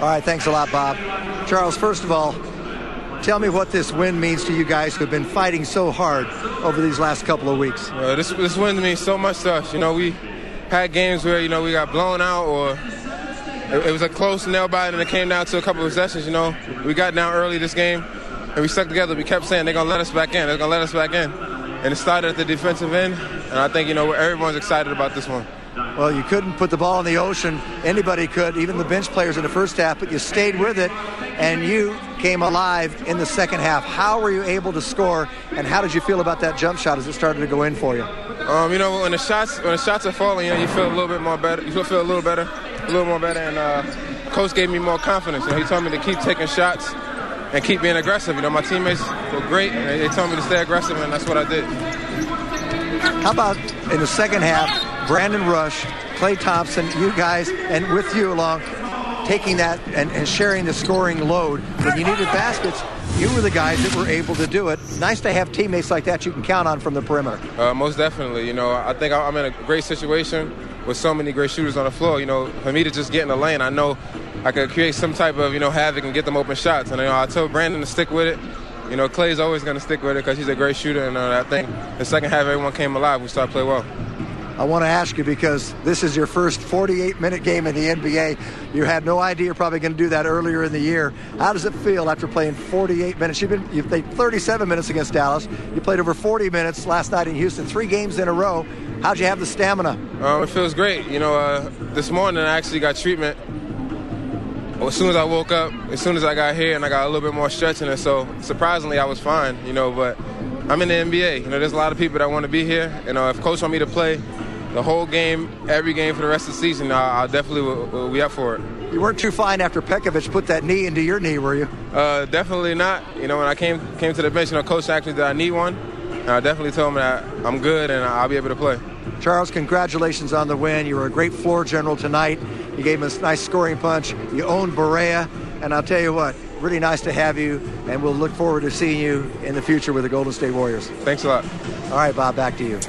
All right, thanks a lot, Bob. Charles, first of all, tell me what this win means to you guys who have been fighting so hard over these last couple of weeks. Uh, this this win means so much to us. You know, we had games where you know we got blown out or it, it was a close nail bite and it came down to a couple of possessions. You know, we got down early this game and we stuck together. We kept saying they're gonna let us back in. They're gonna let us back in, and it started at the defensive end. And I think you know everyone's excited about this one. Well, you couldn't put the ball in the ocean. Anybody could, even the bench players in the first half, but you stayed with it and you came alive in the second half. How were you able to score and how did you feel about that jump shot as it started to go in for you? Um, you know, when the shots when the shots are falling, you know, you feel a little bit more better. You feel a little better, a little more better, and uh, coach gave me more confidence. You know, he told me to keep taking shots and keep being aggressive. You know, my teammates were great, and they told me to stay aggressive, and that's what I did. How about in the second half, Brandon Rush, Klay Thompson, you guys, and with you along, taking that and, and sharing the scoring load. When you needed baskets, you were the guys that were able to do it. Nice to have teammates like that you can count on from the perimeter. Uh, most definitely. You know, I think I'm in a great situation with so many great shooters on the floor. You know, for me to just get in the lane, I know I could create some type of, you know, havoc and get them open shots. And, you know, I told Brandon to stick with it. You know, Klay's always going to stick with it because he's a great shooter. And uh, I think the second half, everyone came alive. We started to play well. I want to ask you because this is your first 48 minute game in the NBA. You had no idea you're probably going to do that earlier in the year. How does it feel after playing 48 minutes? You've been you played 37 minutes against Dallas. You played over 40 minutes last night in Houston, three games in a row. How'd you have the stamina? Um, it feels great. You know, uh, this morning I actually got treatment. As soon as I woke up, as soon as I got here, and I got a little bit more stretching, and so surprisingly I was fine. You know, but I'm in the NBA. You know, there's a lot of people that want to be here. You know, if coach want me to play the whole game, every game for the rest of the season, I, I definitely will, will be up for it. You weren't too fine after Pekovic put that knee into your knee, were you? Uh, definitely not. You know, when I came came to the bench, you know, coach asked me that I need one. And I definitely told him that I'm good and I'll be able to play. Charles, congratulations on the win. You were a great floor general tonight. You gave him a nice scoring punch. You owned Barea. And I'll tell you what, really nice to have you. And we'll look forward to seeing you in the future with the Golden State Warriors. Thanks a lot. All right, Bob, back to you.